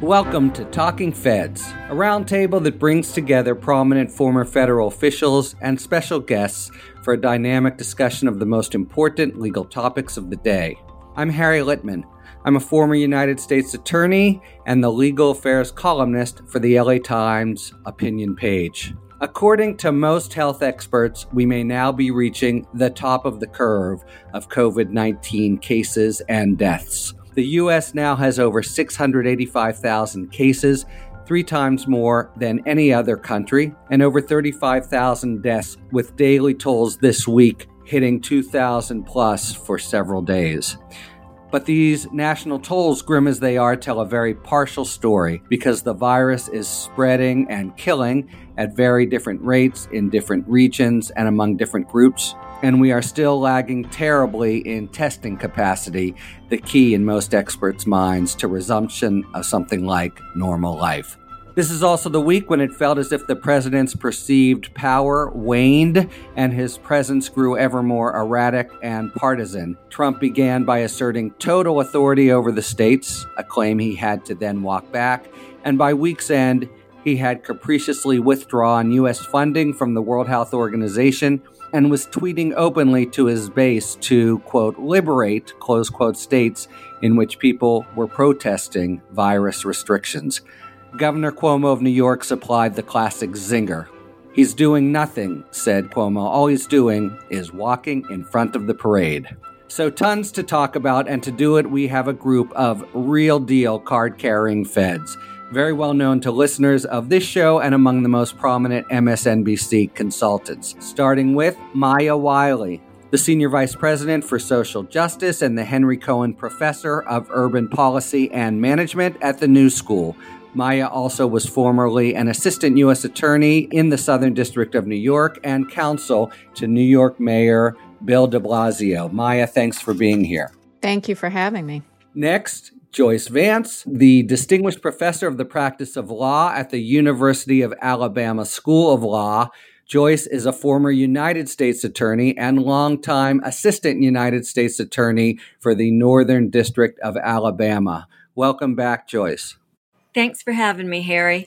Welcome to Talking Feds, a roundtable that brings together prominent former federal officials and special guests for a dynamic discussion of the most important legal topics of the day. I'm Harry Litman. I'm a former United States attorney and the legal affairs columnist for the LA Times opinion page. According to most health experts, we may now be reaching the top of the curve of COVID 19 cases and deaths. The U.S. now has over 685,000 cases, three times more than any other country, and over 35,000 deaths, with daily tolls this week hitting 2,000 plus for several days. But these national tolls, grim as they are, tell a very partial story because the virus is spreading and killing at very different rates in different regions and among different groups. And we are still lagging terribly in testing capacity, the key in most experts' minds to resumption of something like normal life. This is also the week when it felt as if the president's perceived power waned and his presence grew ever more erratic and partisan. Trump began by asserting total authority over the states, a claim he had to then walk back, and by week's end, he had capriciously withdrawn U.S. funding from the World Health Organization and was tweeting openly to his base to, quote, liberate, close quote, states in which people were protesting virus restrictions. Governor Cuomo of New York supplied the classic zinger. He's doing nothing, said Cuomo. All he's doing is walking in front of the parade. So, tons to talk about, and to do it, we have a group of real deal card carrying feds, very well known to listeners of this show and among the most prominent MSNBC consultants, starting with Maya Wiley, the Senior Vice President for Social Justice and the Henry Cohen Professor of Urban Policy and Management at the New School, Maya also was formerly an assistant U.S. attorney in the Southern District of New York and counsel to New York Mayor Bill de Blasio. Maya, thanks for being here. Thank you for having me. Next, Joyce Vance, the distinguished professor of the practice of law at the University of Alabama School of Law. Joyce is a former United States attorney and longtime assistant United States attorney for the Northern District of Alabama. Welcome back, Joyce. Thanks for having me, Harry.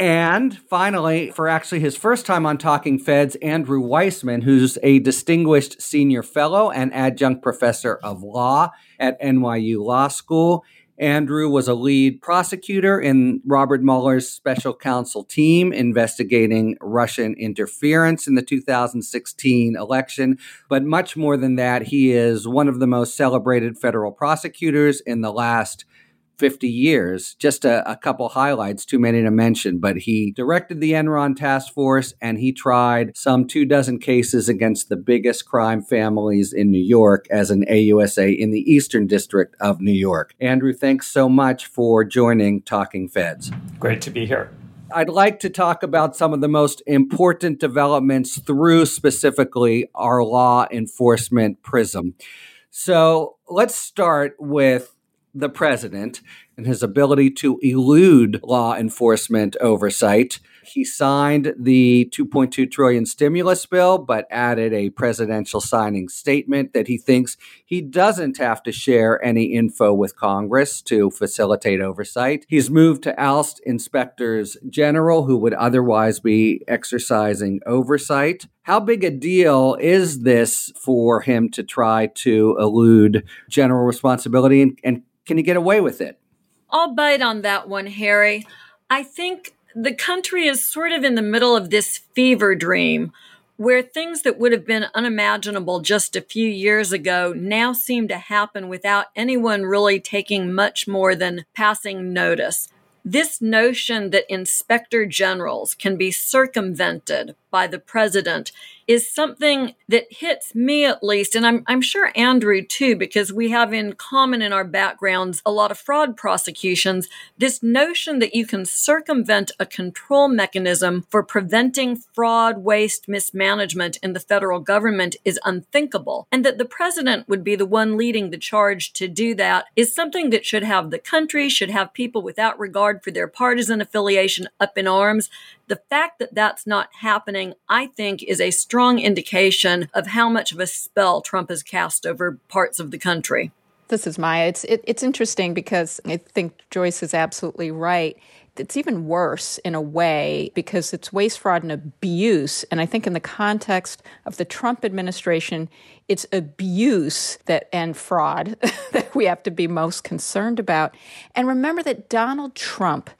And finally, for actually his first time on Talking Feds, Andrew Weissmann, who's a distinguished senior fellow and adjunct professor of law at NYU Law School. Andrew was a lead prosecutor in Robert Mueller's special counsel team investigating Russian interference in the 2016 election. But much more than that, he is one of the most celebrated federal prosecutors in the last 50 years. Just a, a, couple highlights, too many to mention, but he directed the Enron task force and he tried some two dozen cases against the biggest crime families in New York as an AUSA in the Eastern District of New York. Andrew, thanks so much for joining Talking Feds. Great to be here. I'd like to talk about some of the most important developments through specifically our law enforcement prism. So let's start with the president and his ability to elude law enforcement oversight. He signed the 2.2 trillion stimulus bill, but added a presidential signing statement that he thinks he doesn't have to share any info with Congress to facilitate oversight. He's moved to oust inspectors general who would otherwise be exercising oversight. How big a deal is this for him to try to elude general responsibility and, and can you get away with it? I'll bite on that one, Harry. I think the country is sort of in the middle of this fever dream where things that would have been unimaginable just a few years ago now seem to happen without anyone really taking much more than passing notice. This notion that inspector generals can be circumvented by the president is something that hits me at least, and I'm, I'm sure Andrew too, because we have in common in our backgrounds a lot of fraud prosecutions. This notion that you can circumvent a control mechanism for preventing fraud, waste, mismanagement in the federal government is unthinkable. And that the president would be the one leading the charge to do that is something that should have the country, should have people without regard for their partisan affiliation up in arms. The fact that that's not happening, I think, is a strong indication of how much of a spell Trump has cast over parts of the country. This is Maya. It's it, it's interesting because I think Joyce is absolutely right. It's even worse in a way because it's waste, fraud, and abuse. And I think in the context of the Trump administration, it's abuse that and fraud that we have to be most concerned about. And remember that Donald Trump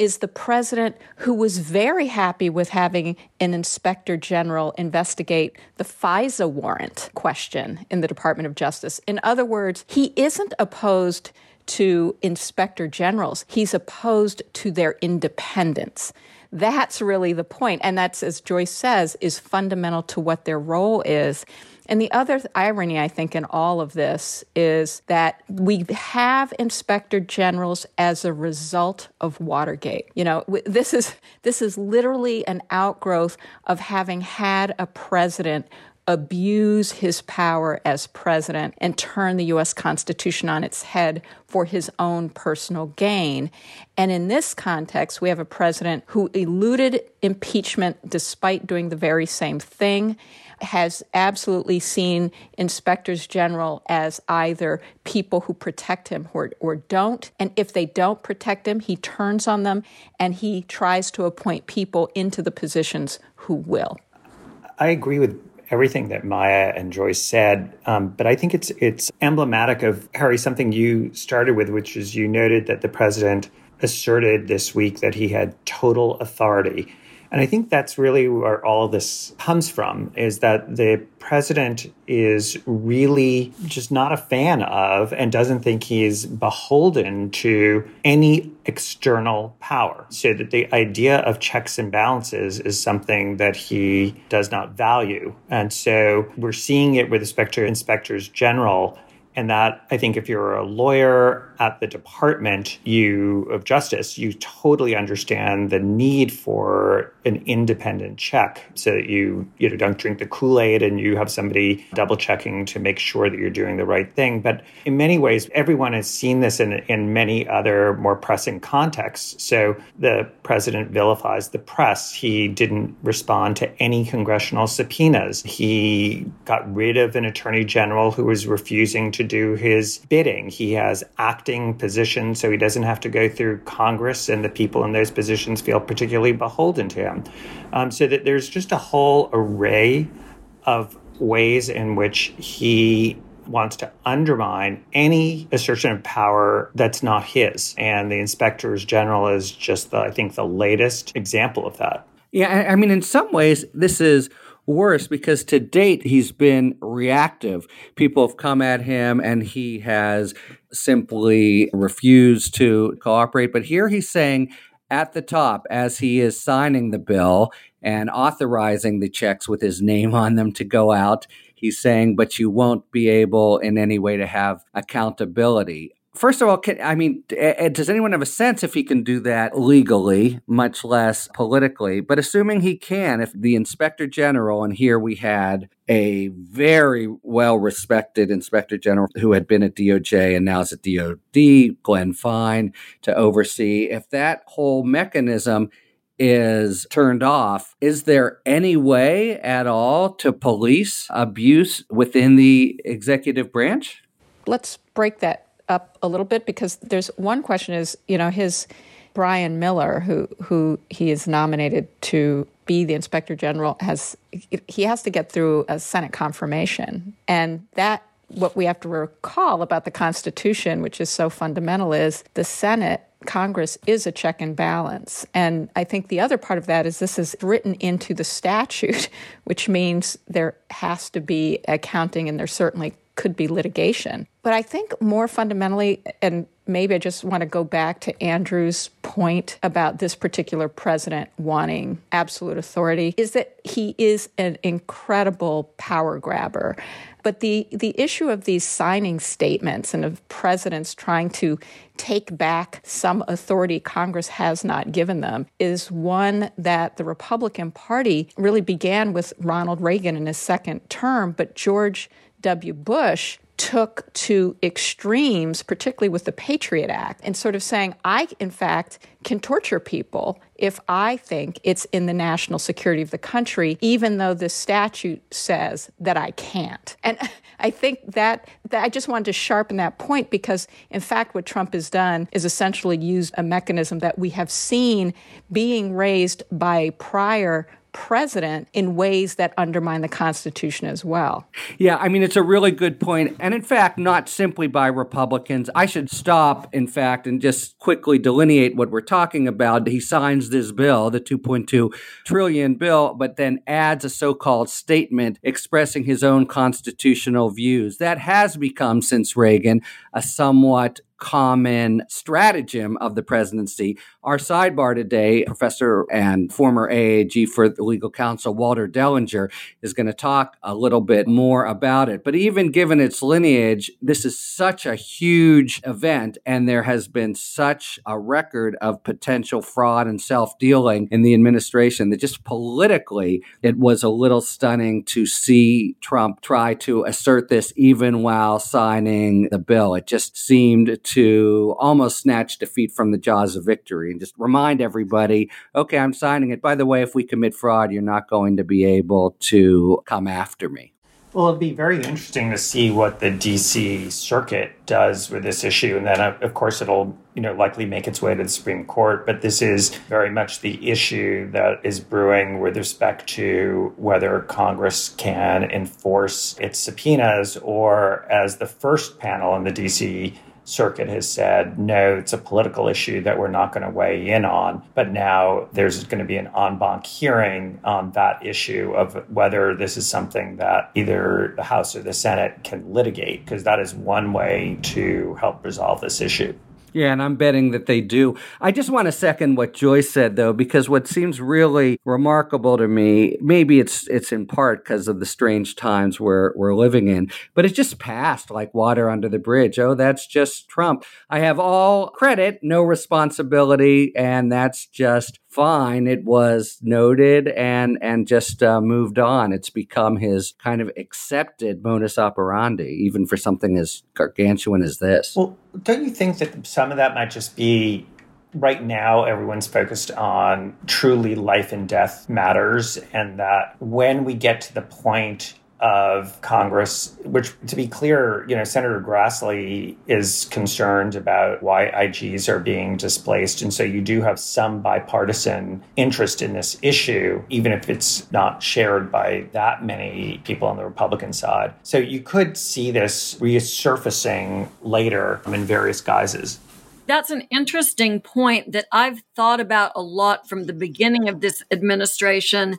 is the president who was very happy with having an inspector general investigate the FISA warrant question in the Department of Justice. In other words, he isn't opposed to inspector generals, he's opposed to their independence. That's really the point. And that's, as Joyce says, is fundamental to what their role is. And the other irony, I think, in all of this is that we have inspector generals as a result of Watergate. You know, this is this is literally an outgrowth of having had a president abuse his power as president and turn the U.S. Constitution on its head for his own personal gain. And in this context, we have a president who eluded impeachment despite doing the very same thing has absolutely seen inspectors general as either people who protect him or, or don't. And if they don't protect him, he turns on them and he tries to appoint people into the positions who will. I agree with everything that Maya and Joyce said, um, but I think it's it's emblematic of Harry something you started with, which is you noted that the president asserted this week that he had total authority. And I think that's really where all of this comes from is that the president is really just not a fan of and doesn't think he's beholden to any external power. So that the idea of checks and balances is something that he does not value. And so we're seeing it with respect to inspectors general and that I think if you're a lawyer at the Department you of Justice, you totally understand the need for an independent check so that you you know don't drink the Kool-Aid and you have somebody double checking to make sure that you're doing the right thing. But in many ways, everyone has seen this in in many other more pressing contexts. So the president vilifies the press. He didn't respond to any congressional subpoenas. He got rid of an attorney general who was refusing to do his bidding. He has acting positions, so he doesn't have to go through Congress, and the people in those positions feel particularly beholden to him. Um, so that there's just a whole array of ways in which he wants to undermine any assertion of power that's not his. And the inspectors general is just, the, I think, the latest example of that. Yeah, I mean, in some ways, this is worse because to date he's been reactive. People have come at him and he has simply refused to cooperate. But here he's saying at the top, as he is signing the bill and authorizing the checks with his name on them to go out, he's saying, but you won't be able in any way to have accountability. First of all, can, I mean, does anyone have a sense if he can do that legally, much less politically? But assuming he can, if the inspector general, and here we had a very well respected inspector general who had been at DOJ and now is at DOD, Glenn Fine, to oversee, if that whole mechanism is turned off, is there any way at all to police abuse within the executive branch? Let's break that up a little bit because there's one question is, you know, his Brian Miller, who who he is nominated to be the inspector general, has he has to get through a Senate confirmation, and that what we have to recall about the Constitution, which is so fundamental, is the Senate Congress is a check and balance. And I think the other part of that is this is written into the statute, which means there has to be accounting and there certainly could be litigation. But I think more fundamentally, and maybe I just want to go back to Andrew's point about this particular president wanting absolute authority, is that he is an incredible power grabber. But the, the issue of these signing statements and of presidents trying to take back some authority Congress has not given them is one that the Republican Party really began with Ronald Reagan in his second term, but George W. Bush took to extremes, particularly with the Patriot Act, and sort of saying, I, in fact, can torture people if I think it's in the national security of the country, even though the statute says that I can't. And I think that, that I just wanted to sharpen that point because, in fact, what Trump has done is essentially used a mechanism that we have seen being raised by prior president in ways that undermine the Constitution as well. Yeah, I mean, it's a really good point. And in fact, not simply by Republicans. I should stop, in fact, and just quickly delineate what we're talking about. He signs this bill, the 2.2 trillion bill, but then adds a so called statement expressing his own constitutional views. That has become, since Reagan, a somewhat common stratagem of the presidency. Our sidebar today, professor and former AAG for the legal counsel Walter Dellinger is going to talk a little bit more about it. But even given its lineage, this is such a huge event, and there has been such a record of potential fraud and self dealing in the administration that just politically, it was a little stunning to see Trump try to assert this even while signing the bill. Just seemed to almost snatch defeat from the jaws of victory and just remind everybody, okay, I'm signing it. By the way, if we commit fraud, you're not going to be able to come after me. Well, it'll be very interesting to see what the DC circuit does with this issue. And then, of course, it'll you know likely make its way to the Supreme Court. But this is very much the issue that is brewing with respect to whether Congress can enforce its subpoenas, or as the first panel in the DC circuit has said, no, it's a political issue that we're not going to weigh in on. But now there's going to be an en banc hearing on that issue of whether this is something that either the House or the Senate can litigate, because that is one way to help resolve this issue. Yeah, and I'm betting that they do. I just want to second what Joyce said though, because what seems really remarkable to me, maybe it's it's in part because of the strange times we're we're living in, but it just passed like water under the bridge. Oh, that's just Trump. I have all credit, no responsibility, and that's just fine. It was noted and and just uh, moved on. It's become his kind of accepted modus operandi, even for something as gargantuan as this. Well, don't you think that some of that might just be right now everyone's focused on truly life and death matters and that when we get to the point of Congress, which, to be clear, you know, Senator Grassley is concerned about why IGs are being displaced. And so you do have some bipartisan interest in this issue, even if it's not shared by that many people on the Republican side. So you could see this resurfacing later in various guises. That's an interesting point that I've thought about a lot from the beginning of this administration.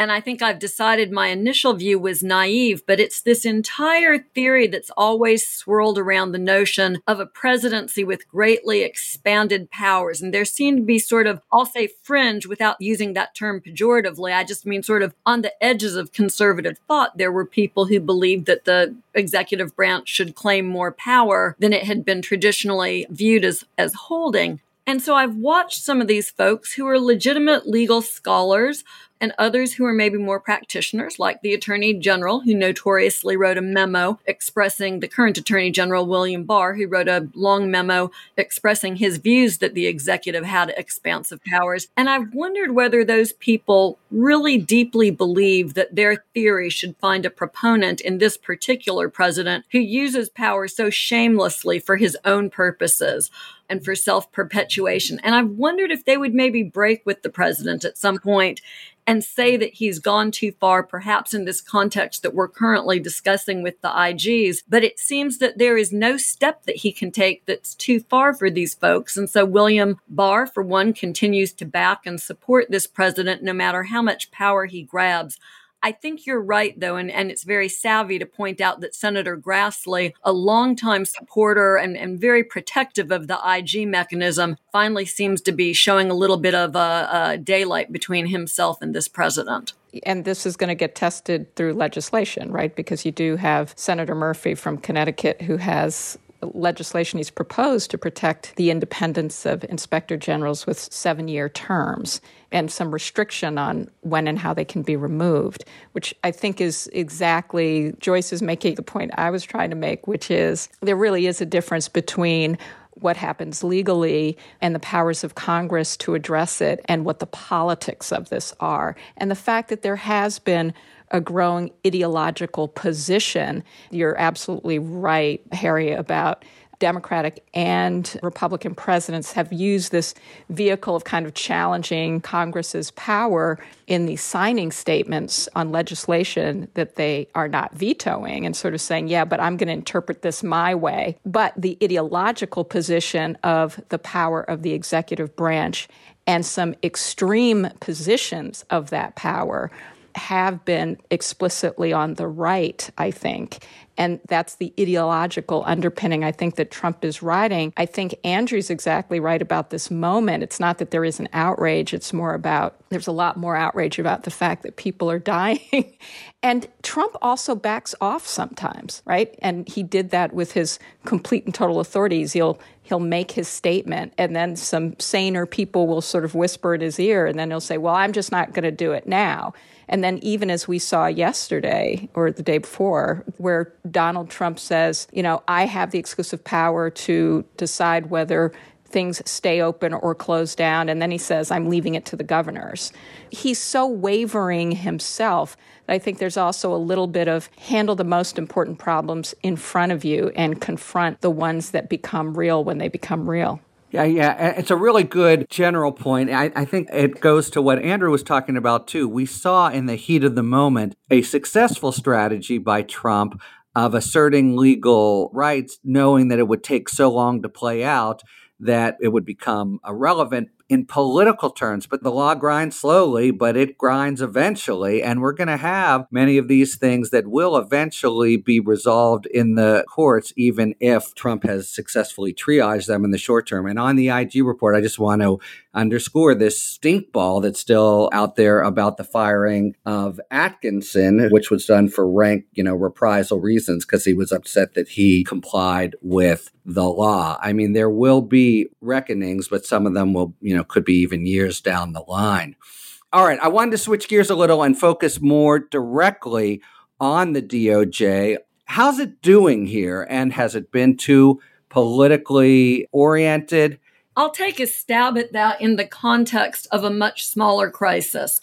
And I think I've decided my initial view was naive, but it's this entire theory that's always swirled around the notion of a presidency with greatly expanded powers. And there seemed to be sort of, I'll say fringe without using that term pejoratively. I just mean sort of on the edges of conservative thought. There were people who believed that the executive branch should claim more power than it had been traditionally viewed as, as holding. And so I've watched some of these folks who are legitimate legal scholars and others who are maybe more practitioners, like the Attorney General, who notoriously wrote a memo expressing the current Attorney General, William Barr, who wrote a long memo expressing his views that the executive had expansive powers. And I've wondered whether those people really deeply believe that their theory should find a proponent in this particular president who uses power so shamelessly for his own purposes and for self perpetuation. And I've wondered if they would maybe break with the president at some point and say that he's gone too far, perhaps in this context that we're currently discussing with the IGs. But it seems that there is no step that he can take that's too far for these folks. And so William Barr, for one, continues to back and support this president no matter how much power he grabs. I think you're right, though, and, and it's very savvy to point out that Senator Grassley, a longtime supporter and, and very protective of the IG mechanism, finally seems to be showing a little bit of a, daylight between himself and this president. And this is going to get tested through legislation, right? Because you do have Senator Murphy from Connecticut who has legislation he's proposed to protect the independence of inspector generals with seven year terms and some restriction on when and how they can be removed, which I think is exactly Joyce is making the point I was trying to make, which is there really is a difference between what happens legally and the powers of Congress to address it and what the politics of this are. And the fact that there has been a growing ideological position. You're absolutely right, Harry, about Democratic and Republican presidents have used this vehicle of kind of challenging Congress's power in the signing statements on legislation that they are not vetoing and sort of saying, yeah, but I'm going to interpret this my way. But the ideological position of the power of the executive branch and some extreme positions of that power have been explicitly on the right, I think. And that's the ideological underpinning I think that Trump is riding. I think Andrew's exactly right about this moment. It's not that there is an outrage, it's more about there's a lot more outrage about the fact that people are dying. and Trump also backs off sometimes, right? And he did that with his complete and total authorities. He'll he'll make his statement and then some saner people will sort of whisper in his ear and then he'll say, "Well, I'm just not going to do it now." And then, even as we saw yesterday or the day before, where Donald Trump says, you know, I have the exclusive power to decide whether things stay open or close down. And then he says, I'm leaving it to the governors. He's so wavering himself that I think there's also a little bit of handle the most important problems in front of you and confront the ones that become real when they become real. Yeah, yeah. It's a really good general point. I, I, think it goes to what Andrew was talking about, too. We saw in the heat of the moment a successful strategy by Trump of asserting legal rights, knowing that it would take so long to play out that it would become irrelevant in political terms, but the law grinds slowly, but it grinds eventually. And we're going to have many of these things that will eventually be resolved in the courts, even if Trump has successfully triaged them in the short term. And on the IG report, I just want to underscore this stink ball that's still out there about the firing of Atkinson, which was done for rank, you know, reprisal reasons because he was upset that he complied with the law. I mean, there will be reckonings, but some of them will, you know, could be even years down the line. All right, I wanted to switch gears a little and focus more directly on the DOJ. How's it doing here? And has it been too politically oriented? I'll take a stab at that in the context of a much smaller crisis.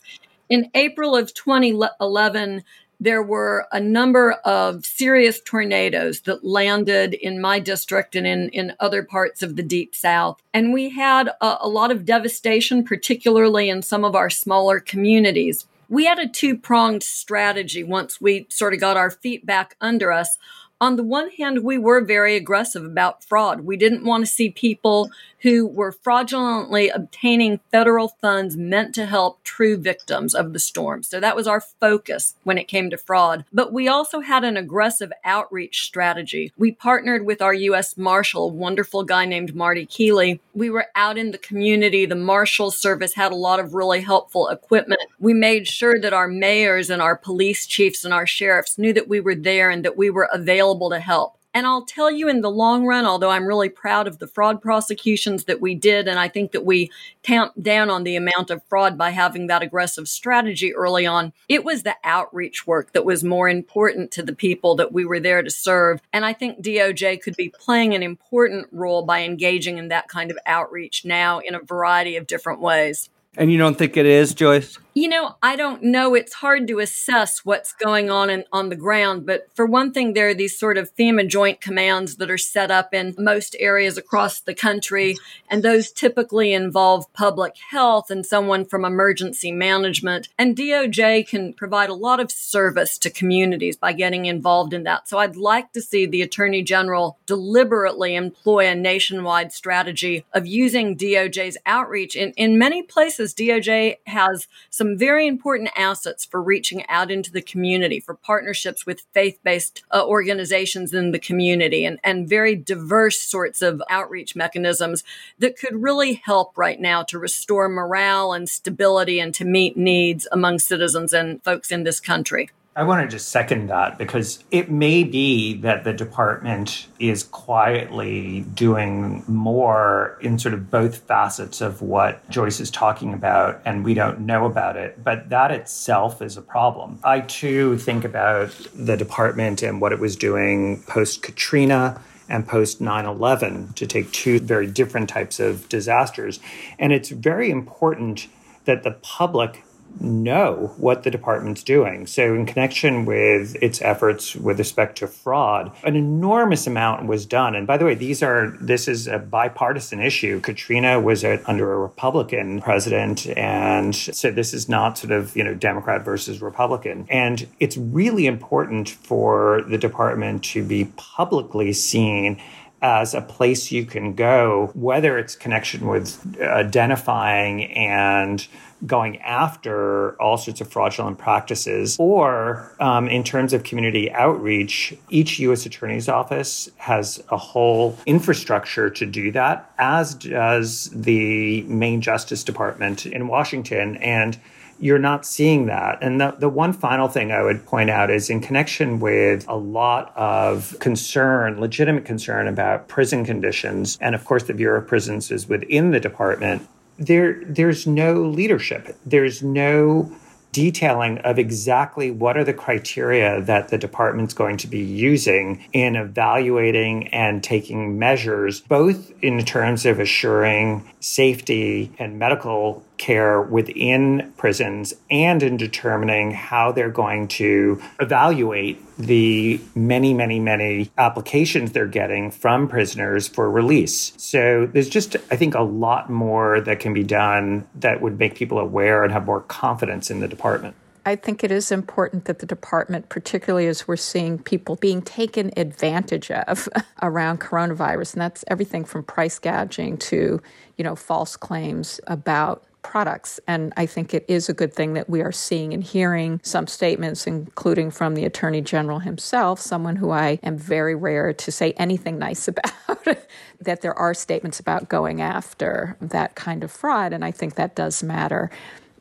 In April of 2011, there were a number of serious tornadoes that landed in my district and in, in other parts of the deep south. And we had a, a lot of devastation, particularly in some of our smaller communities. We had a two pronged strategy once we sort of got our feet back under us on the one hand, we were very aggressive about fraud. We didn't want to see people who were fraudulently obtaining federal funds meant to help true victims of the storm. So that was our focus when it came to fraud. But we also had an aggressive outreach strategy. We partnered with our U.S. Marshal, a wonderful guy named Marty Keeley. We were out in the community. The Marshal Service had a lot of really helpful equipment. We made sure that our mayors and our police chiefs and our sheriffs knew that we were there and that we were available to help. And I'll tell you in the long run, although I'm really proud of the fraud prosecutions that we did, and I think that we tamped down on the amount of fraud by having that aggressive strategy early on, it was the outreach work that was more important to the people that we were there to serve. And I think DOJ could be playing an important role by engaging in that kind of outreach now in a variety of different ways. And you don't think it is, Joyce? You know, I don't know. It's hard to assess what's going on in, on the ground. But for one thing, there are these sort of FEMA joint commands that are set up in most areas across the country. And those typically involve public health and someone from emergency management. And DOJ can provide a lot of service to communities by getting involved in that. So I'd like to see the Attorney General deliberately employ a nationwide strategy of using DOJ's outreach. In, in many places, DOJ has some some very important assets for reaching out into the community, for partnerships with faith based uh, organizations in the community, and, and very diverse sorts of outreach mechanisms that could really help right now to restore morale and stability and to meet needs among citizens and folks in this country. I want to just second that because it may be that the department is quietly doing more in sort of both facets of what Joyce is talking about, and we don't know about it. But that itself is a problem. I too think about the department and what it was doing post Katrina and post 9 11 to take two very different types of disasters. And it's very important that the public know what the department's doing. So, in connection with its efforts with respect to fraud, an enormous amount was done. And by the way, these are this is a bipartisan issue. Katrina was a, under a Republican president, and so this is not sort of you know Democrat versus Republican. And it's really important for the department to be publicly seen as a place you can go, whether it's connection with uh, identifying and going after all sorts of fraudulent practices, or um, in terms of community outreach, each U.S. Attorney's Office has a whole infrastructure to do that, as does the Main Justice Department in Washington. And you're not seeing that. And the, the one final thing I would point out is in connection with a lot of concern, legitimate concern about prison conditions, and of course, the Bureau of Prisons is within the department, there, there's no leadership. There's no detailing of exactly what are the criteria that the department's going to be using in evaluating and taking measures, both in terms of assuring safety and medical care within prisons and in determining how they're going to evaluate the many, many, many applications they're getting from prisoners for release. So there's just, I think, a lot more that can be done that would make people aware and have more confidence in the department. I think it is important that the department, particularly as we're seeing people being taken advantage of around coronavirus, and that's everything from price gouging to, you know, false claims about products. And I think it is a good thing that we are seeing and hearing some statements, including from the Attorney General himself, someone who I am very rare to say anything nice about, that there are statements about going after that kind of fraud. And I think that does matter.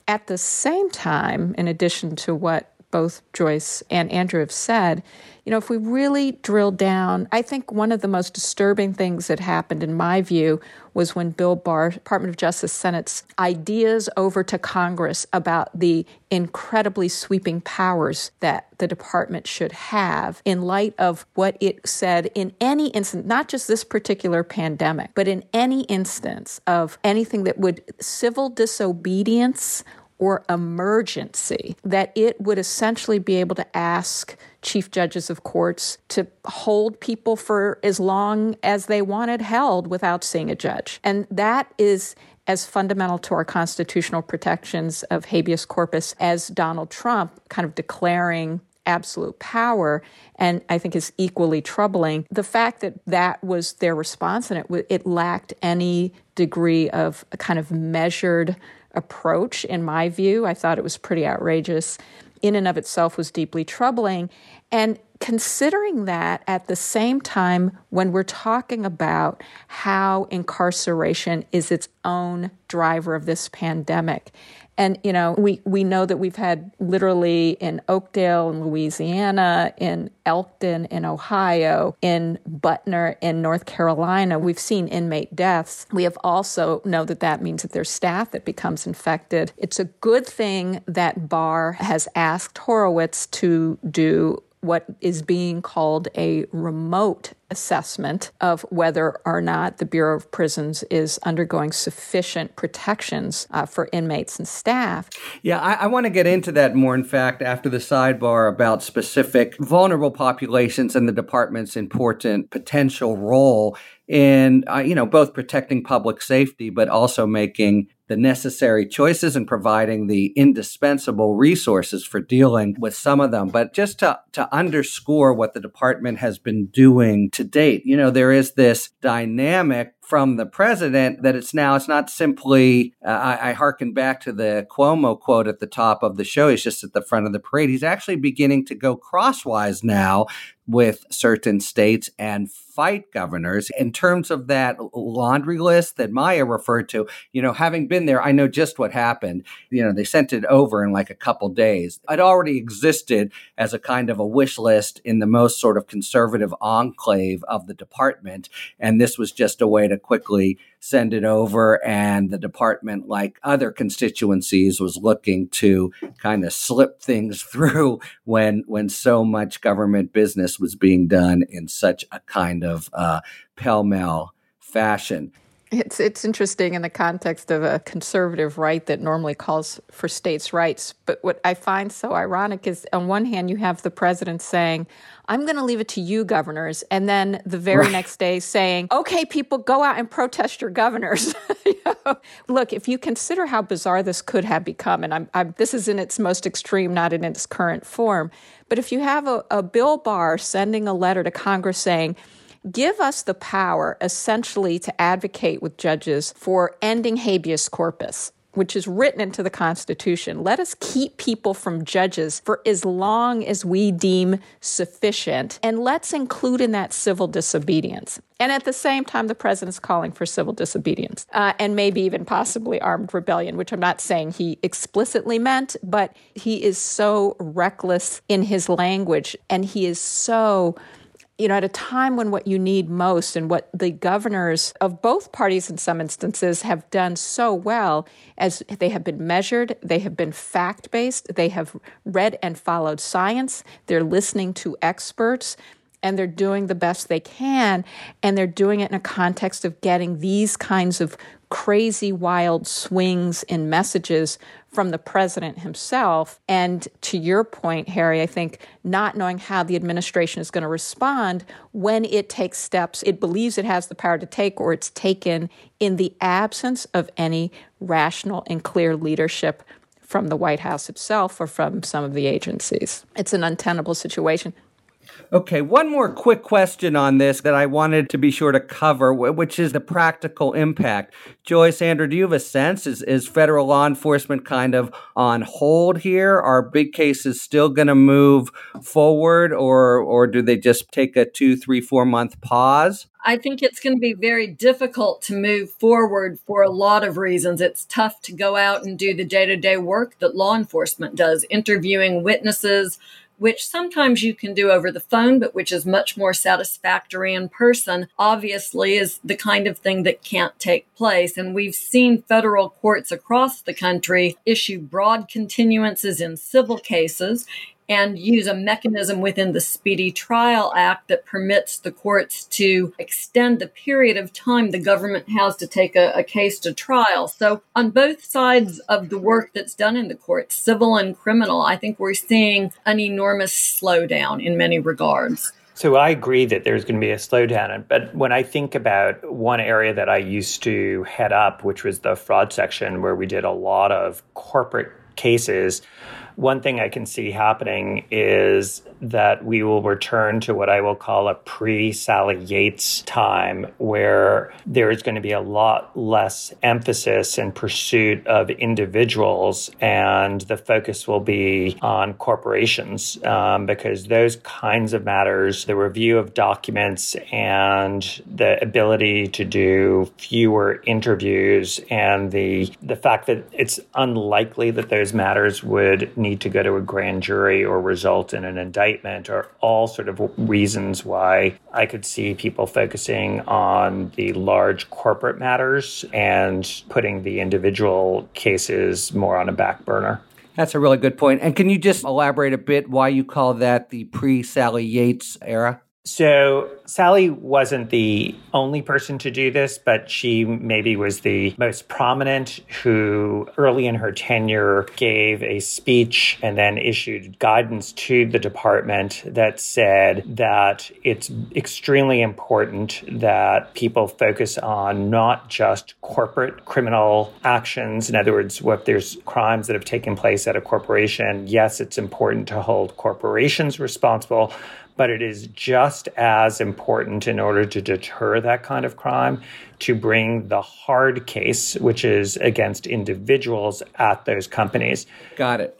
At the same time, in addition to what both Joyce and Andrew have said, you know, if we really drill down, I think one of the most disturbing things that happened, in my view, was when Bill Barr, Department of Justice Senate's ideas over to Congress about the incredibly sweeping powers that the department should have in light of what it said in any instance, not just this particular pandemic, but in any instance of anything that would civil disobedience or emergency, that it would essentially be able to ask chief judges of courts to hold people for as long as they wanted held without seeing a judge. And that is as fundamental to our constitutional protections of habeas corpus as Donald Trump kind of declaring absolute power and I think is equally troubling. The fact that that was their response and it, it lacked any degree of kind of measured approach, in my view. I thought it was pretty outrageous. In and of itself was deeply troubling. And considering that at the same time when we're talking about how incarceration is its own driver of this pandemic and, you know, we, we know that we've had literally in Oakdale, in Louisiana, in Elkton, in Ohio, in Butner, in North Carolina, we've seen inmate deaths. We have also know that that means that there's staff that becomes infected. It's a good thing that Barr has asked Horowitz to do what is being called a remote assessment of whether or not the Bureau of Prisons is undergoing sufficient protections uh, for inmates and staff. Yeah, I, I want to get into that more, in fact, after the sidebar about specific vulnerable populations and the department's important potential role in, uh, you know, both protecting public safety, but also making the necessary choices and providing the indispensable resources for dealing with some of them. But just to, to underscore what the department has been doing to date, you know, there is this dynamic from the president that it's now it's not simply uh, I, I hearken back to the Cuomo quote at the top of the show. He's just at the front of the parade. He's actually beginning to go crosswise now with certain states and fight governors. In terms of that laundry list that Maya referred to, you know, having been there, I know just what happened. You know, they sent it over in like a couple days. It already existed as a kind of a wish list in the most sort of conservative enclave of the department. And this was just a way to quickly send it over. And the department, like other constituencies, was looking to kind of slip things through when when so much government business was being done in such a kind of uh, pell mell fashion. It's it's interesting in the context of a conservative right that normally calls for states' rights. But what I find so ironic is, on one hand, you have the president saying, "I'm going to leave it to you, governors," and then the very right. next day saying, "Okay, people, go out and protest your governors." you know? Look, if you consider how bizarre this could have become, and I'm, I'm, this is in its most extreme, not in its current form, but if you have a, a Bill Barr sending a letter to Congress saying give us the power essentially to advocate with judges for ending habeas corpus which is written into the Constitution. Let us keep people from judges for as long as we deem sufficient, and let's include in that civil disobedience. And at the same time, the president's calling for civil disobedience uh, and maybe even possibly armed rebellion, which I'm not saying he explicitly meant, but he is so reckless in his language and he is so you know, at a time when what you need most and what the governors of both parties in some instances have done so well as they have been measured, they have been fact based, they have read and followed science, they're listening to experts, and they're doing the best they can. And they're doing it in a context of getting these kinds of crazy, wild swings in messages from the president himself. And to your point, Harry, I think not knowing how the administration is going to respond when it takes steps it believes it has the power to take or it's taken in the absence of any rational and clear leadership from the White House itself or from some of the agencies. It's an untenable situation. Okay, one more quick question on this that I wanted to be sure to cover, which is the practical impact. Joyce, Andrew, do you have a sense? Is, is federal law enforcement kind of on hold here? Are big cases still going to move forward, or, or do they just take a two, three, four month pause? I think it's going to be very difficult to move forward for a lot of reasons. It's tough to go out and do the day to day work that law enforcement does, interviewing witnesses, which sometimes you can do over the phone, but which is much more satisfactory in person, obviously is the kind of thing that can't take place. And we've seen federal courts across the country issue broad continuances in civil cases and use a mechanism within the Speedy Trial Act that permits the courts to extend the period of time the government has to take a, a, case to trial. So, on both sides of the work that's done in the courts, civil and criminal, I think we're seeing an enormous slowdown in many regards. So I agree that there's going to be a slowdown. But when I think about one area that I used to head up, which was the fraud section, where we did a lot of corporate cases, one thing I can see happening is that we will return to what I will call a pre Sally Yates time, where there is going to be a lot less emphasis and pursuit of individuals, and the focus will be on corporations um, because those kinds of matters, the review of documents and the ability to do fewer interviews, and the the fact that it's unlikely that those matters would need to go to a grand jury or result in an indictment are all sort of reasons why I could see people focusing on the large corporate matters and putting the individual cases more on a back burner. That's a really good point. And can you just elaborate a bit why you call that the pre Sally Yates era? So Sally wasn't the only person to do this, but she maybe was the most prominent who early in her tenure gave a speech and then issued guidance to the department that said that it's extremely important that people focus on not just corporate criminal actions. In other words, if there's crimes that have taken place at a corporation, yes, it's important to hold corporations responsible but it is just as important in order to deter that kind of crime to bring the hard case, which is against individuals at those companies. Got it.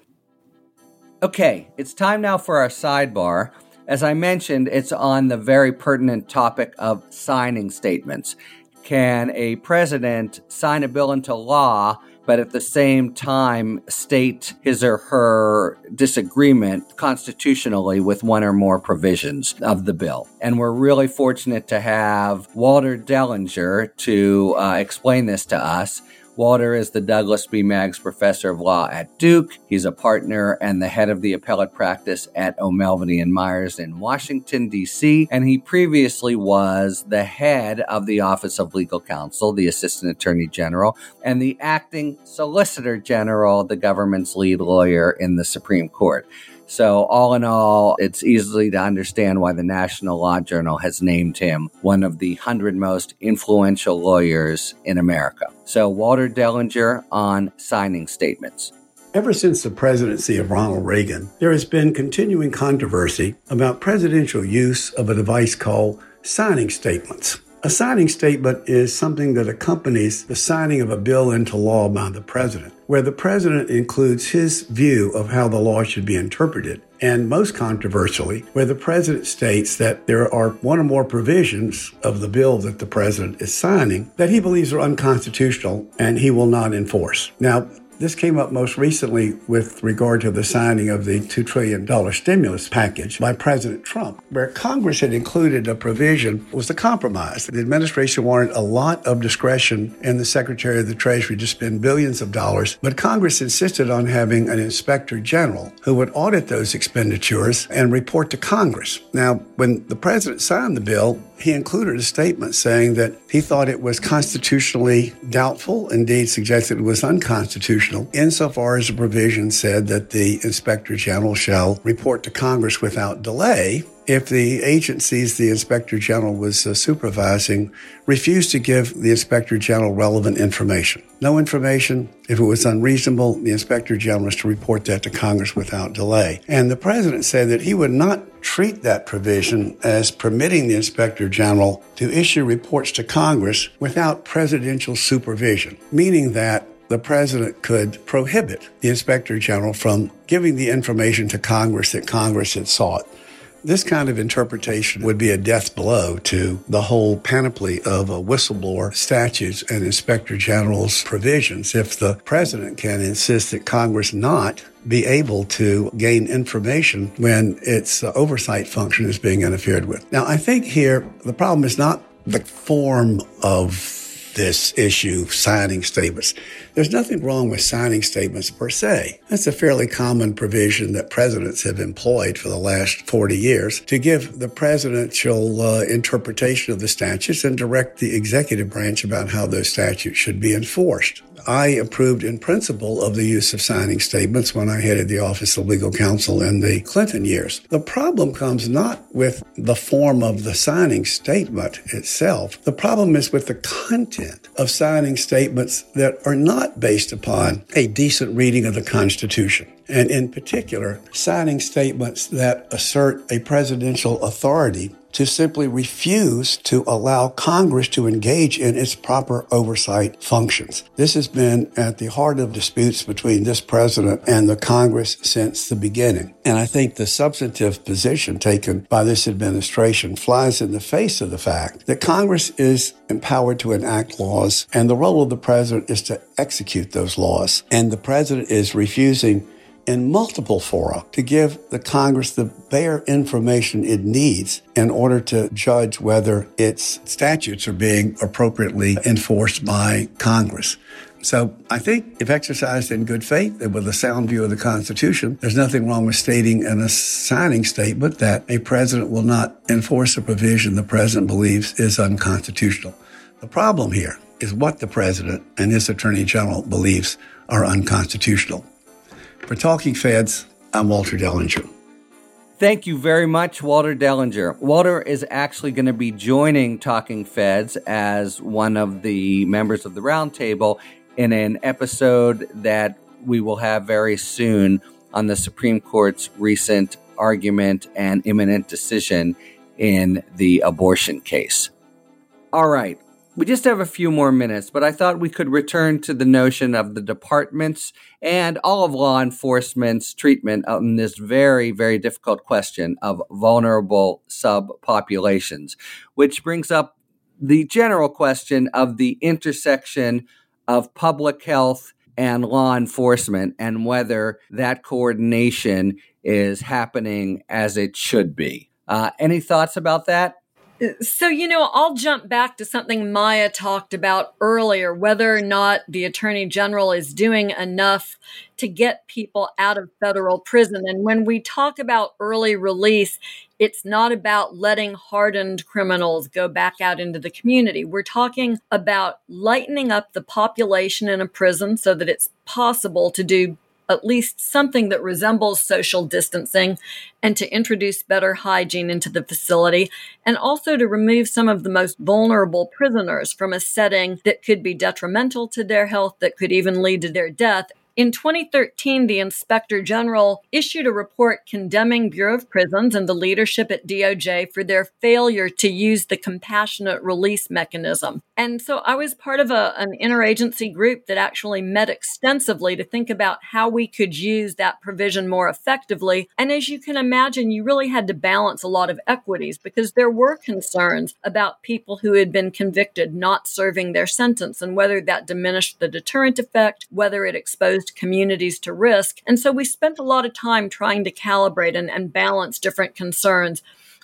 Okay, it's time now for our sidebar. As I mentioned, it's on the very pertinent topic of signing statements. Can a president sign a bill into law but at the same time state his or her disagreement constitutionally with one or more provisions of the bill. And we're really fortunate to have Walter Dellinger to uh, explain this to us. Walter is the Douglas B. Maggs Professor of Law at Duke. He's a partner and the head of the appellate practice at O'Melveny and Myers in Washington, D.C. And he previously was the head of the Office of Legal Counsel, the Assistant Attorney General, and the acting Solicitor General, the government's lead lawyer in the Supreme Court. So, all in all, it's easily to understand why the National Law Journal has named him one of the 100 most influential lawyers in America. So, Walter Dellinger on signing statements. Ever since the presidency of Ronald Reagan, there has been continuing controversy about presidential use of a device called signing statements. A signing statement is something that accompanies the signing of a bill into law by the president, where the president includes his view of how the law should be interpreted. And most controversially, where the president states that there are one or more provisions of the bill that the president is signing that he believes are unconstitutional and he will not enforce. Now, this came up most recently with regard to the signing of the $2 trillion stimulus package by President Trump, where Congress had included a provision was a compromise. The administration wanted a lot of discretion in the Secretary of the Treasury to spend billions of dollars, but Congress insisted on having an inspector general who would audit those expenditures and report to Congress. Now, when the president signed the bill, he included a statement saying that he thought it was constitutionally doubtful, indeed suggested it was unconstitutional, insofar as the provision said that the inspector general shall report to Congress without delay if the agencies the inspector general was uh, supervising refused to give the inspector general relevant information. No information. If it was unreasonable, the inspector general was to report that to Congress without delay. And the president said that he would not treat that provision as permitting the inspector general to issue reports to Congress without presidential supervision, meaning that the president could prohibit the inspector general from giving the information to Congress that Congress had sought. This kind of interpretation would be a death blow to the whole panoply of whistleblower statutes and inspector general's provisions if the president can insist that Congress not be able to gain information when its uh, oversight function is being interfered with. Now, I think here the problem is not the form of this issue, signing statements. There's nothing wrong with signing statements per se. That's a fairly common provision that presidents have employed for the last 40 years to give the presidential uh, interpretation of the statutes and direct the executive branch about how those statutes should be enforced. I approved in principle of the use of signing statements when I headed the Office of Legal Counsel in the Clinton years. The problem comes not with the form of the signing statement itself. The problem is with the content of signing statements that are not based upon a decent reading of the Constitution and in particular, signing statements that assert a presidential authority to simply refuse to allow Congress to engage in its proper oversight functions. This has been at the heart of disputes between this president and the Congress since the beginning. And I think the substantive position taken by this administration flies in the face of the fact that Congress is empowered to enact laws and the role of the president is to execute those laws. And the president is refusing in multiple fora to give the Congress the bare information it needs in order to judge whether its statutes are being appropriately enforced by Congress. So I think if exercised in good faith and with a sound view of the Constitution, there's nothing wrong with stating in a signing statement that a president will not enforce a provision the president believes is unconstitutional. The problem here is what the president and his attorney general believes are unconstitutional. For Talking Feds, I'm Walter Dellinger. Thank you very much, Walter Dellinger. Walter is actually going to be joining Talking Feds as one of the members of the roundtable in an episode that we will have very soon on the Supreme Court's recent argument and imminent decision in the abortion case. All right. We just have a few more minutes, but I thought we could return to the notion of the department's and all of law enforcement's treatment on this very, very difficult question of vulnerable subpopulations, which brings up the general question of the intersection of public health and law enforcement and whether that coordination is happening as it should be. Uh, any thoughts about that? So, you know, I'll jump back to something Maya talked about earlier whether or not the Attorney General is doing enough to get people out of federal prison. And when we talk about early release, it's not about letting hardened criminals go back out into the community. We're talking about lightening up the population in a prison so that it's possible to do at least something that resembles social distancing and to introduce better hygiene into the facility and also to remove some of the most vulnerable prisoners from a setting that could be detrimental to their health, that could even lead to their death. In 2013, the Inspector General issued a report condemning Bureau of Prisons and the leadership at DOJ for their failure to use the compassionate release mechanism. And so I was part of a, an interagency group that actually met extensively to think about how we could use that provision more effectively. And as you can imagine, you really had to balance a lot of equities because there were concerns about people who had been convicted not serving their sentence and whether that diminished the deterrent effect, whether it exposed exposed communities to risk. And so we spent a lot of time trying to calibrate and, and balance different concerns.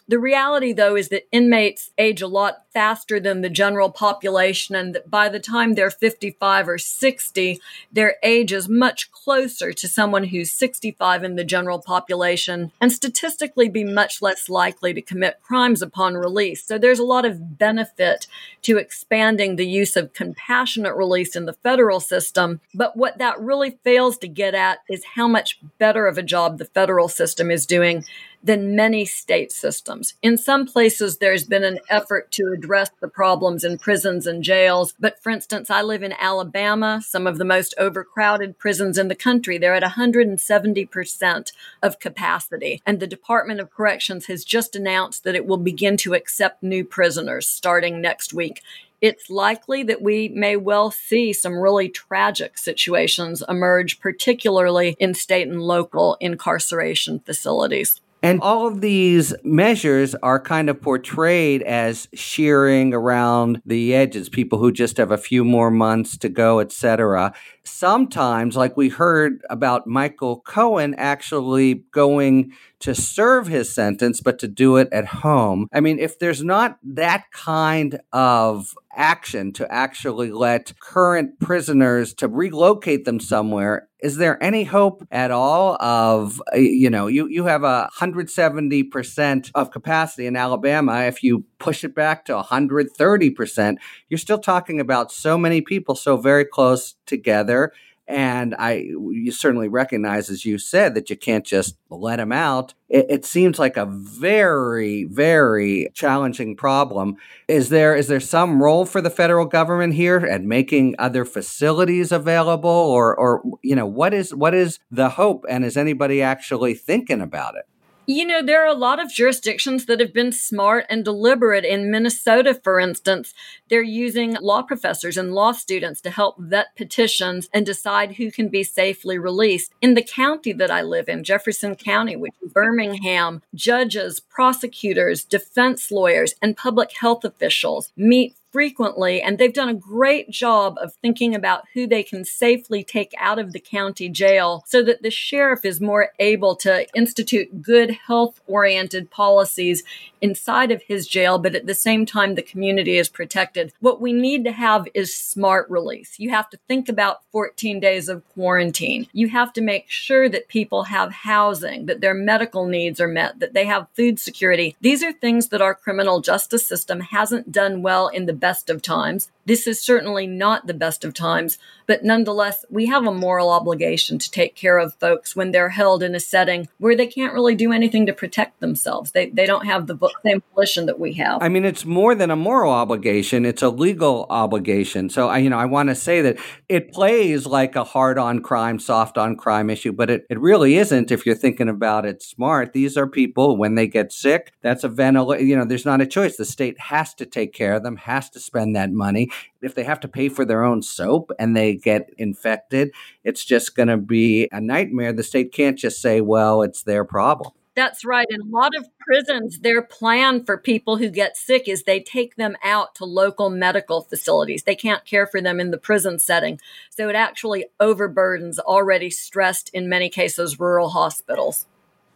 The reality, though, is that inmates age a lot faster than the general population, and that by the time they're 55 or 60, their age is much closer to someone who's 65 in the general population, and statistically be much less likely to commit crimes upon release. So there's a lot of benefit to expanding the use of compassionate release in the federal system. But what that really fails to get at is how much better of a job the federal system is doing than many state systems. In some places, there's been an effort to address the problems in prisons and jails. But for instance, I live in Alabama, some of the most overcrowded prisons in the country. They're at 170% of capacity. And the Department of Corrections has just announced that it will begin to accept new prisoners starting next week it's likely that we may well see some really tragic situations emerge, particularly in state and local incarceration facilities. And all of these measures are kind of portrayed as shearing around the edges, people who just have a few more months to go, etc. Sometimes, like we heard about Michael Cohen actually going to serve his sentence, but to do it at home. I mean, if there's not that kind of action to actually let current prisoners to relocate them somewhere is there any hope at all of uh, you know you you have a 170% of capacity in Alabama. If you push it back to 130% you're still talking about so many people so very close together and I, you certainly recognize, as you said, that you can't just let them out. It, it, seems like a very, very challenging problem. Is there is there some role for the federal government here at making other facilities available, or or you know what is what is the hope, and is anybody actually thinking about it? You know, there are a lot of jurisdictions that have been smart and deliberate. In Minnesota, for instance, they're using law professors and law students to help vet petitions and decide who can be safely released. In the county that I live in, Jefferson County, which is Birmingham, judges, prosecutors, defense lawyers, and public health officials meet frequently, and they've done a great job of thinking about who they can safely take out of the county jail so that the sheriff is more able to institute good health oriented policies inside of his jail, but at the same time, the community is protected. What we need to have is smart release. You have to think about 14 days of quarantine. You have to make sure that people have housing, that their medical needs are met, that they have food security. These are things that our criminal justice system hasn't done well in the best of times. This is certainly not the best of times, but nonetheless, we have a moral obligation to take care of folks when they're held in a setting where they can't really do anything to protect themselves. They, they don't have the same volition that we have. I mean, it's more than a moral obligation, it's a legal obligation. So, I, you know, I want to say that it plays like a hard on crime, soft on crime issue, but it, it really isn't if you're thinking about it smart. These are people, when they get sick, that's a ventilator, you know, there's not a choice. The state has to take care of them, has to spend that money. If they have to pay for their own soap and they get infected, it's just going to be a nightmare. The state can't just say, well, it's their problem. That's right. In a lot of prisons, their plan for people who get sick is they take them out to local medical facilities. They can't care for them in the prison setting. So it actually overburdens already stressed, in many cases, rural hospitals.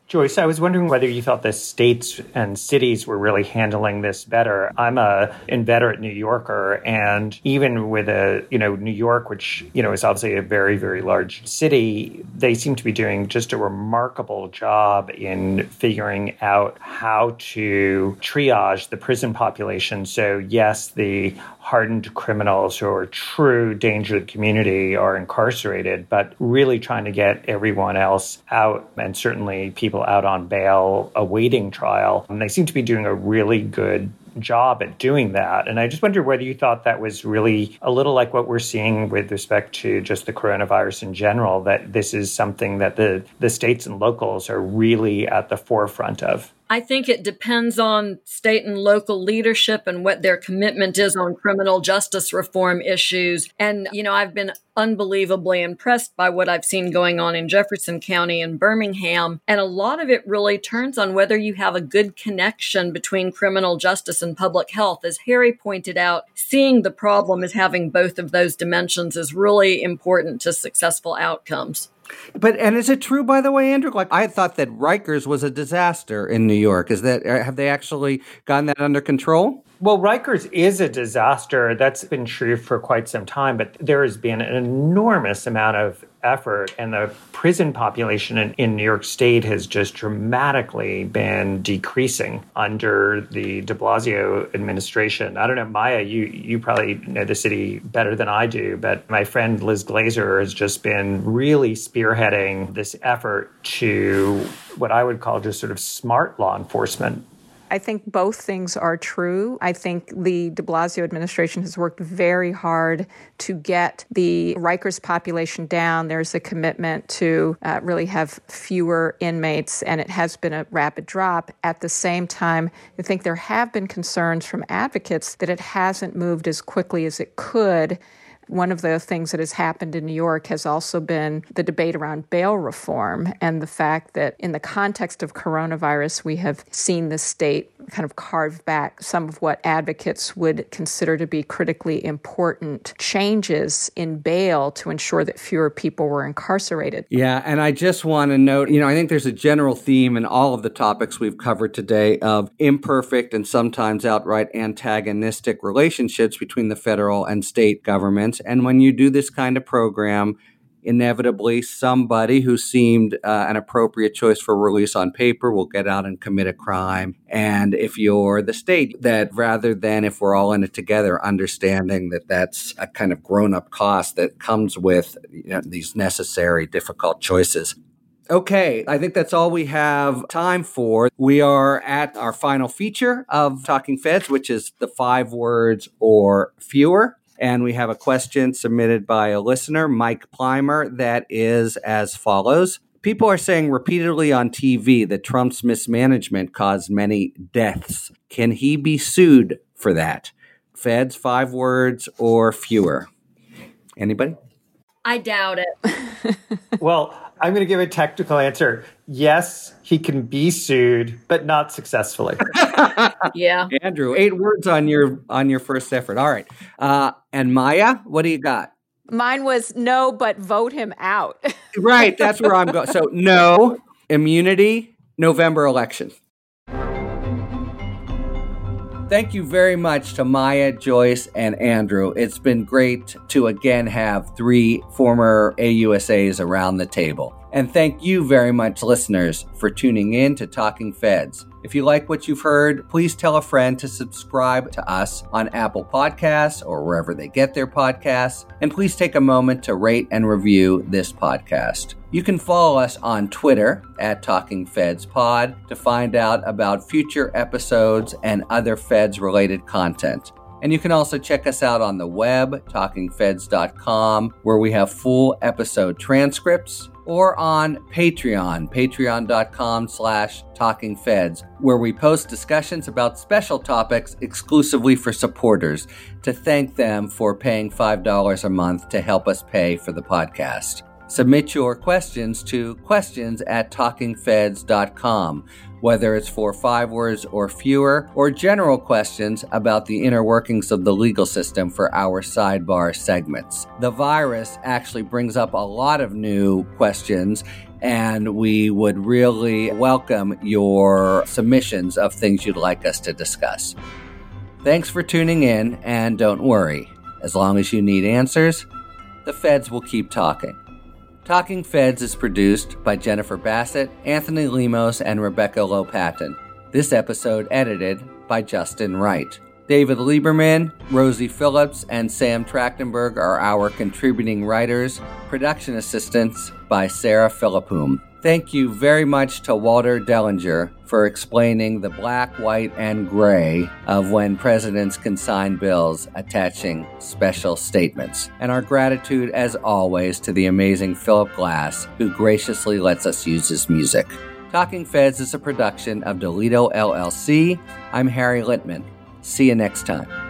Joyce, I was wondering whether you thought the states and cities were really handling this better. I'm a inveterate New Yorker, and even with a you know New York, which you know is obviously a very very large city, they seem to be doing just a remarkable job in figuring out how to triage the prison population. So yes, the hardened criminals who are true danger to the community are incarcerated, but really trying to get everyone else out, and certainly people people out on bail awaiting trial. And they seem to be doing a really good job at doing that. And I just wonder whether you thought that was really a little like what we're seeing with respect to just the coronavirus in general, that this is something that the, the states and locals are really at the forefront of. I think it depends on state and local leadership and what their commitment is on criminal justice reform issues. And, you know, I've been unbelievably impressed by what I've seen going on in Jefferson County and Birmingham. And a lot of it really turns on whether you have a good connection between criminal justice and public health. As Harry pointed out, seeing the problem as having both of those dimensions is really important to successful outcomes. But and is it true, by the way, Andrew? Like I thought that Rikers was a disaster in New York. Is that uh, have they actually gotten that under control? Well, Rikers is a disaster. That's been true for quite some time, but there has been an enormous amount of effort, and the prison population in, in, New York State has just dramatically been decreasing under the de Blasio administration. I don't know, Maya, you, you probably know the city better than I do, but my friend Liz Glazer has just been really spearheading this effort to what I would call just sort of smart law enforcement I think both things are true. I think the de Blasio administration has worked very hard to get the Rikers population down. There's a commitment to uh, really have fewer inmates, and it has been a rapid drop. At the same time, I think there have been concerns from advocates that it hasn't moved as quickly as it could. One of the things that has happened in New York has also been the debate around bail reform and the fact that in the context of coronavirus, we have seen the state kind of carve back some of what advocates would consider to be critically important changes in bail to ensure that fewer people were incarcerated. Yeah, and I just want to note, you know, I think there's a general theme in all of the topics we've covered today of imperfect and sometimes outright antagonistic relationships between the federal and state governments. And when you do this kind of program, inevitably somebody who seemed uh, an appropriate choice for release on paper will get out and commit a crime. And if you're the state, that rather than if we're all in it together, understanding that that's a kind of grown up cost that comes with you know, these necessary, difficult choices. Okay, I think that's all we have time for. We are at our final feature of Talking Feds, which is the five words or fewer. And we have a question submitted by a listener, Mike Plimer, that is as follows. People are saying repeatedly on TV that Trump's mismanagement caused many deaths. Can he be sued for that? Feds, five words or fewer. Anybody? I doubt it. well, I'm going to give a technical answer. Yes, he can be sued, but not successfully. yeah, Andrew, eight words on your on your first effort. All right, uh, and Maya, what do you got? Mine was no, but vote him out. right, that's where I'm going. So no immunity, November election. Thank you very much to Maya, Joyce, and Andrew. It's been great to again have three former AUSAs around the table. And thank you very much, listeners, for tuning in to Talking Feds. If you like what you've heard, please tell a friend to subscribe to us on Apple Podcasts or wherever they get their podcasts. And please take a moment to rate and review this podcast. You can follow us on Twitter at Talking Feds Pod to find out about future episodes and other Feds related content. And you can also check us out on the web, talkingfeds.com, where we have full episode transcripts, or on Patreon, patreon.com slash talkingfeds, where we post discussions about special topics exclusively for supporters to thank them for paying $5 a month to help us pay for the podcast. Submit your questions to questions at talkingfeds.com, whether it's for five words or fewer, or general questions about the inner workings of the legal system for our sidebar segments. The virus actually brings up a lot of new questions, and we would really welcome your submissions of things you'd like us to discuss. Thanks for tuning in, and don't worry, as long as you need answers, the feds will keep talking. Talking Feds is produced by Jennifer Bassett, Anthony Lemos, and Rebecca Lopatin. This episode edited by Justin Wright. David Lieberman, Rosie Phillips, and Sam Trachtenberg are our contributing writers. Production assistance by Sarah Philippum. Thank you very much to Walter Dellinger for explaining the black, white, and gray of when presidents can sign bills attaching special statements. And our gratitude, as always, to the amazing Philip Glass, who graciously lets us use his music. Talking Feds is a production of Delito LLC. I'm Harry Litman. See you next time.